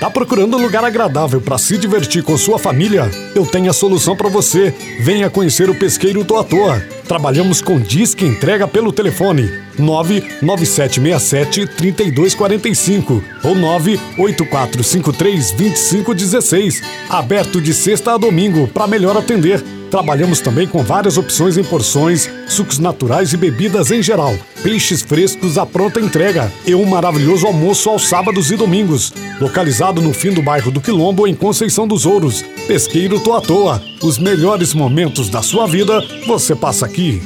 Tá procurando um lugar agradável para se divertir com sua família? Eu tenho a solução para você. Venha conhecer o Pesqueiro à Toa. Trabalhamos com disque entrega pelo telefone 99767 3245 ou 98453 2516. Aberto de sexta a domingo para melhor atender. Trabalhamos também com várias opções em porções, sucos naturais e bebidas em geral, peixes frescos à pronta entrega e um maravilhoso almoço aos sábados e domingos. Localizado no fim do bairro do Quilombo, em Conceição dos Ouros. Pesqueiro à Toa. Os melhores momentos da sua vida você passa aqui.